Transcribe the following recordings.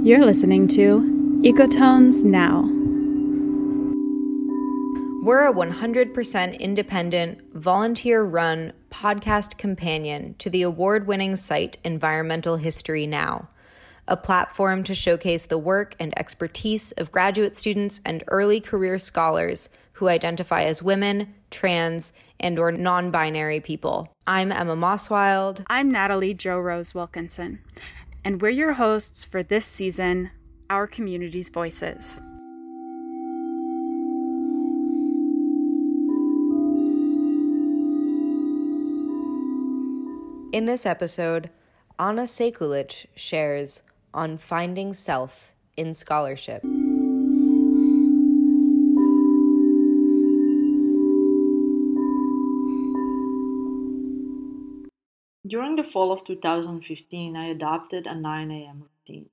You're listening to Ecotones Now. We're a 100% independent, volunteer run podcast companion to the award winning site Environmental History Now, a platform to showcase the work and expertise of graduate students and early career scholars who identify as women, trans, and or non-binary people. I'm Emma Mosswild. I'm Natalie Jo Rose Wilkinson, and we're your hosts for this season, Our Community's Voices. In this episode, Ana Sekulić shares on finding self in scholarship. During the fall of 2015, I adopted a 9 a.m. routine.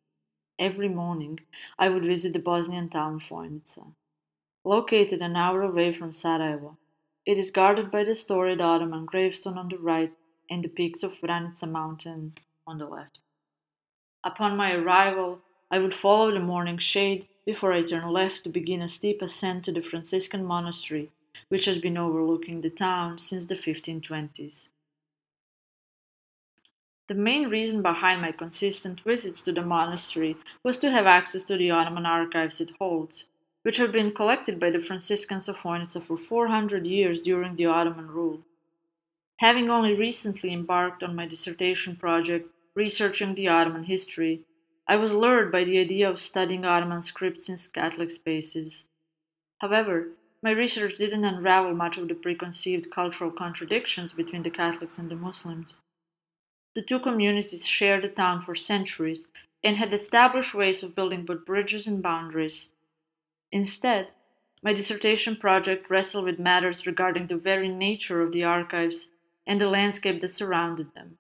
Every morning, I would visit the Bosnian town Fojnica. Located an hour away from Sarajevo, it is guarded by the storied Ottoman gravestone on the right and the peaks of Vranica mountain on the left. Upon my arrival, I would follow the morning shade before I turn left to begin a steep ascent to the Franciscan monastery, which has been overlooking the town since the 1520s. The main reason behind my consistent visits to the monastery was to have access to the Ottoman archives it holds, which have been collected by the Franciscans of Fojnica for 400 years during the Ottoman rule. Having only recently embarked on my dissertation project researching the Ottoman history, I was lured by the idea of studying Ottoman scripts in Catholic spaces. However, my research didn't unravel much of the preconceived cultural contradictions between the Catholics and the Muslims. The two communities shared the town for centuries and had established ways of building both bridges and boundaries. Instead, my dissertation project wrestled with matters regarding the very nature of the archives and the landscape that surrounded them.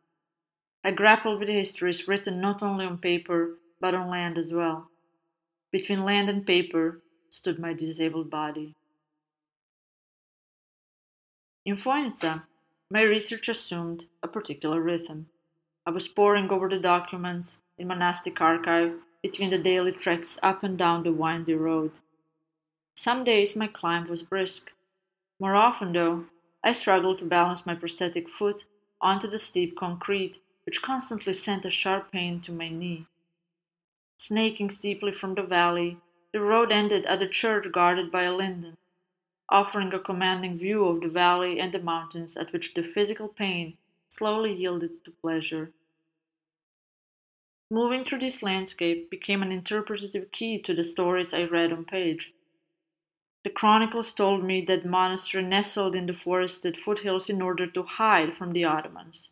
I grappled with histories written not only on paper, but on land as well. Between land and paper stood my disabled body. In Fojnica, my research assumed a particular rhythm. I was poring over the documents in monastic archive between the daily treks up and down the windy road. Some days my climb was brisk. More often, though, I struggled to balance my prosthetic foot onto the steep concrete, which constantly sent a sharp pain to my knee. Snaking steeply from the valley, the road ended at a church guarded by a linden, offering a commanding view of the valley and the mountains at which the physical pain slowly yielded to pleasure. Moving through this landscape became an interpretative key to the stories I read on page. The chronicles told me that monastery nestled in the forested foothills in order to hide from the Ottomans.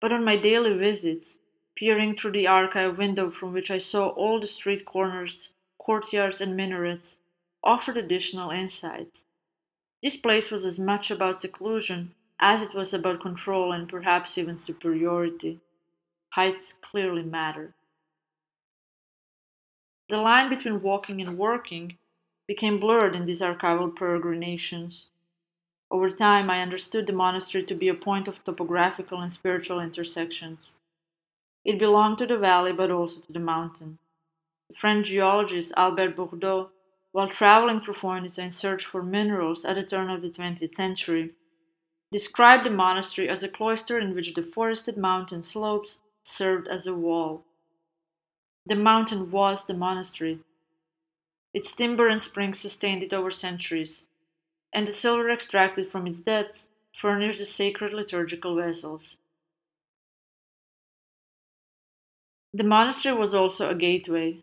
But on my daily visits, peering through the archive window from which I saw all the street corners, courtyards, and minarets, offered additional insight. This place was as much about seclusion as it was about control and perhaps even superiority. Heights clearly matter. The line between walking and working became blurred in these archival peregrinations. Over time, I understood the monastery to be a point of topographical and spiritual intersections. It belonged to the valley but also to the mountain. The French geologist Albert Bordeaux, while traveling through Fojnica in search for minerals at the turn of the 20th century, described the monastery as a cloister in which the forested mountain slopes served as a wall. The mountain was the monastery. Its timber and springs sustained it over centuries, and the silver extracted from its depths furnished the sacred liturgical vessels. The monastery was also a gateway.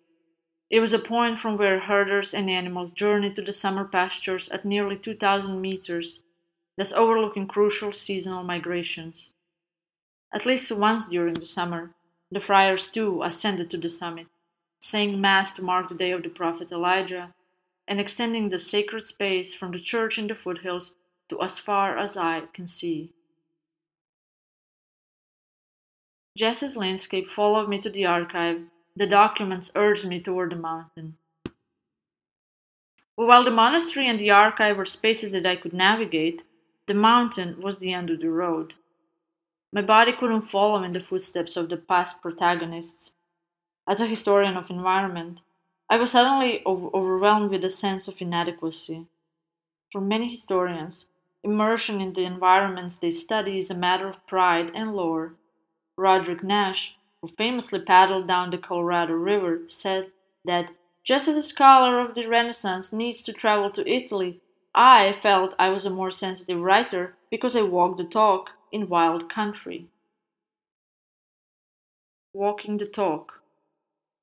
It was a point from where herders and animals journeyed to the summer pastures at nearly 2,000 meters thus overlooking crucial seasonal migrations. At least once during the summer, the friars too ascended to the summit, saying Mass to mark the day of the prophet Elijah, and extending the sacred space from the church in the foothills to as far as eye can see. Just as landscape followed me to the archive, the documents urged me toward the mountain. While the monastery and the archive were spaces that I could navigate, the mountain was the end of the road. My body couldn't follow in the footsteps of the past protagonists. As a historian of environment, I was suddenly overwhelmed with a sense of inadequacy. For many historians, immersion in the environments they study is a matter of pride and lore. Roderick Nash, who famously paddled down the Colorado River, said that just as a scholar of the Renaissance needs to travel to Italy, I felt I was a more sensitive writer because I walked the talk in wild country. Walking the talk.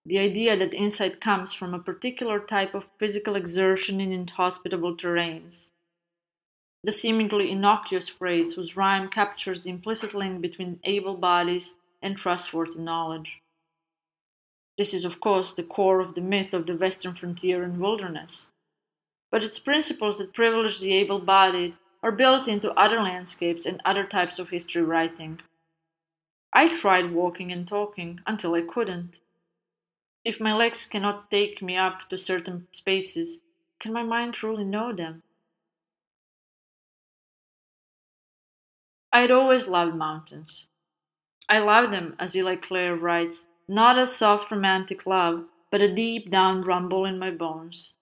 The idea that insight comes from a particular type of physical exertion in inhospitable terrains. The seemingly innocuous phrase whose rhyme captures the implicit link between able bodies and trustworthy knowledge. This is, of course, the core of the myth of the western frontier and wilderness. But its principles that privilege the able bodied are built into other landscapes and other types of history writing. I tried walking and talking until I couldn't. If my legs cannot take me up to certain spaces, can my mind truly know them? I had always loved mountains. I love them, as Eli Clare writes, not as soft romantic love, but a deep down rumble in my bones.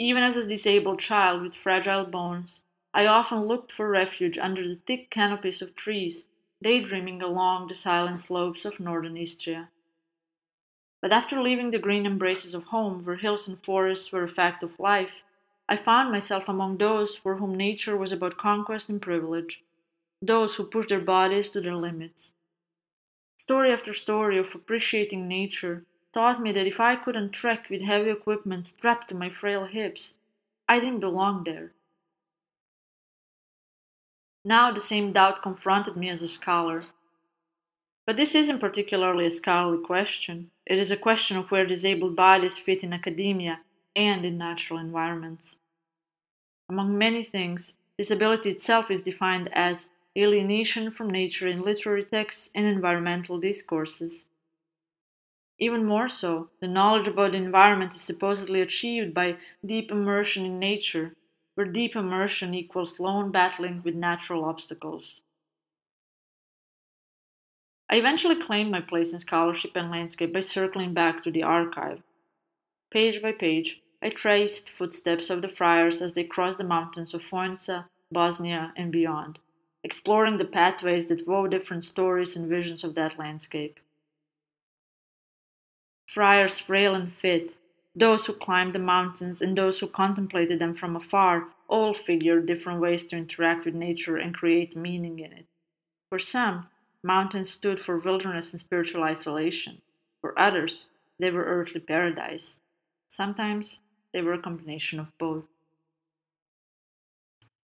Even as a disabled child with fragile bones, I often looked for refuge under the thick canopies of trees, daydreaming along the silent slopes of northern Istria. But after leaving the green embraces of home, where hills and forests were a fact of life, I found myself among those for whom nature was about conquest and privilege, those who pushed their bodies to their limits. Story after story of appreciating nature taught me that if I couldn't trek with heavy equipment strapped to my frail hips, I didn't belong there. Now the same doubt confronted me as a scholar. But this isn't particularly a scholarly question. It is a question of where disabled bodies fit in academia and in natural environments. Among many things, disability itself is defined as alienation from nature in literary texts and environmental discourses. Even more so, the knowledge about the environment is supposedly achieved by deep immersion in nature, where deep immersion equals lone battling with natural obstacles. I eventually claimed my place in scholarship and landscape by circling back to the archive. Page by page, I traced footsteps of the friars as they crossed the mountains of Fojnica, Bosnia, and beyond exploring the pathways that wove different stories and visions of that landscape. Friars frail and fit, those who climbed the mountains and those who contemplated them from afar, all figured different ways to interact with nature and create meaning in it. For some, mountains stood for wilderness and spiritual isolation. For others, they were earthly paradise. Sometimes they were a combination of both.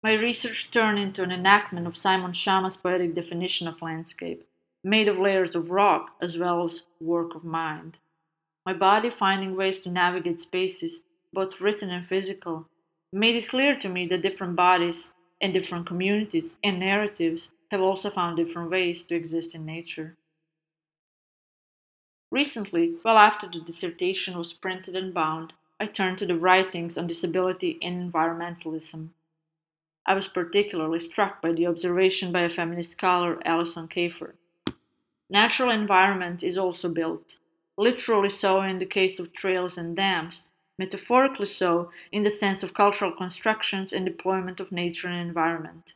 My research turned into an enactment of Simon Schama's poetic definition of landscape, made of layers of rock as well as work of mind. My body finding ways to navigate spaces, both written and physical, made it clear to me that different bodies and different communities and narratives have also found different ways to exist in nature. Recently, well after the dissertation was printed and bound, I turned to the writings on disability and environmentalism. I was particularly struck by the observation by a feminist scholar, Alison Kafer. Natural environment is also built, literally so in the case of trails and dams, metaphorically so in the sense of cultural constructions and deployment of nature and environment.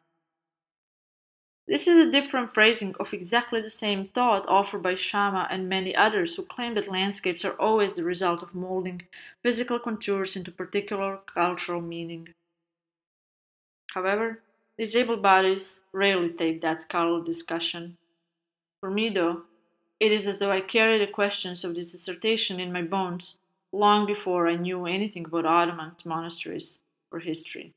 This is a different phrasing of exactly the same thought offered by Schama and many others who claim that landscapes are always the result of molding physical contours into particular cultural meaning. However, disabled bodies rarely take that scholarly discussion. For me, though, it is as though I carry the questions of this dissertation in my bones long before I knew anything about Ottoman monasteries or history.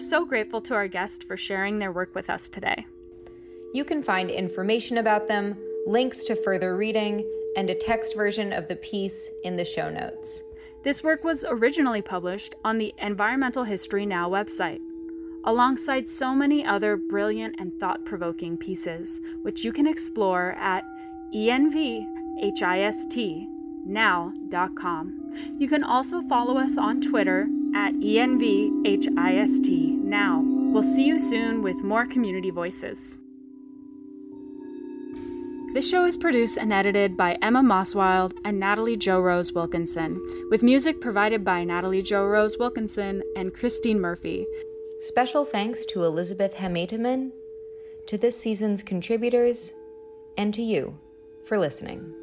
So grateful to our guest for sharing their work with us today. You can find information about them, links to further reading, and a text version of the piece in the show notes. This work was originally published on the Environmental History Now website. alongside so many other brilliant and thought provoking pieces, which you can explore at envhistnow.com. You can also follow us on Twitter at envhistnow. We'll see you soon with more community voices. This show is produced and edited by Emma Mosswild and Natalie Jo Rose Wilkinson, with music provided by Natalie Jo Rose Wilkinson and Christine Murphy. Special thanks to Elizabeth Hemetaman, to this season's contributors, and to you for listening.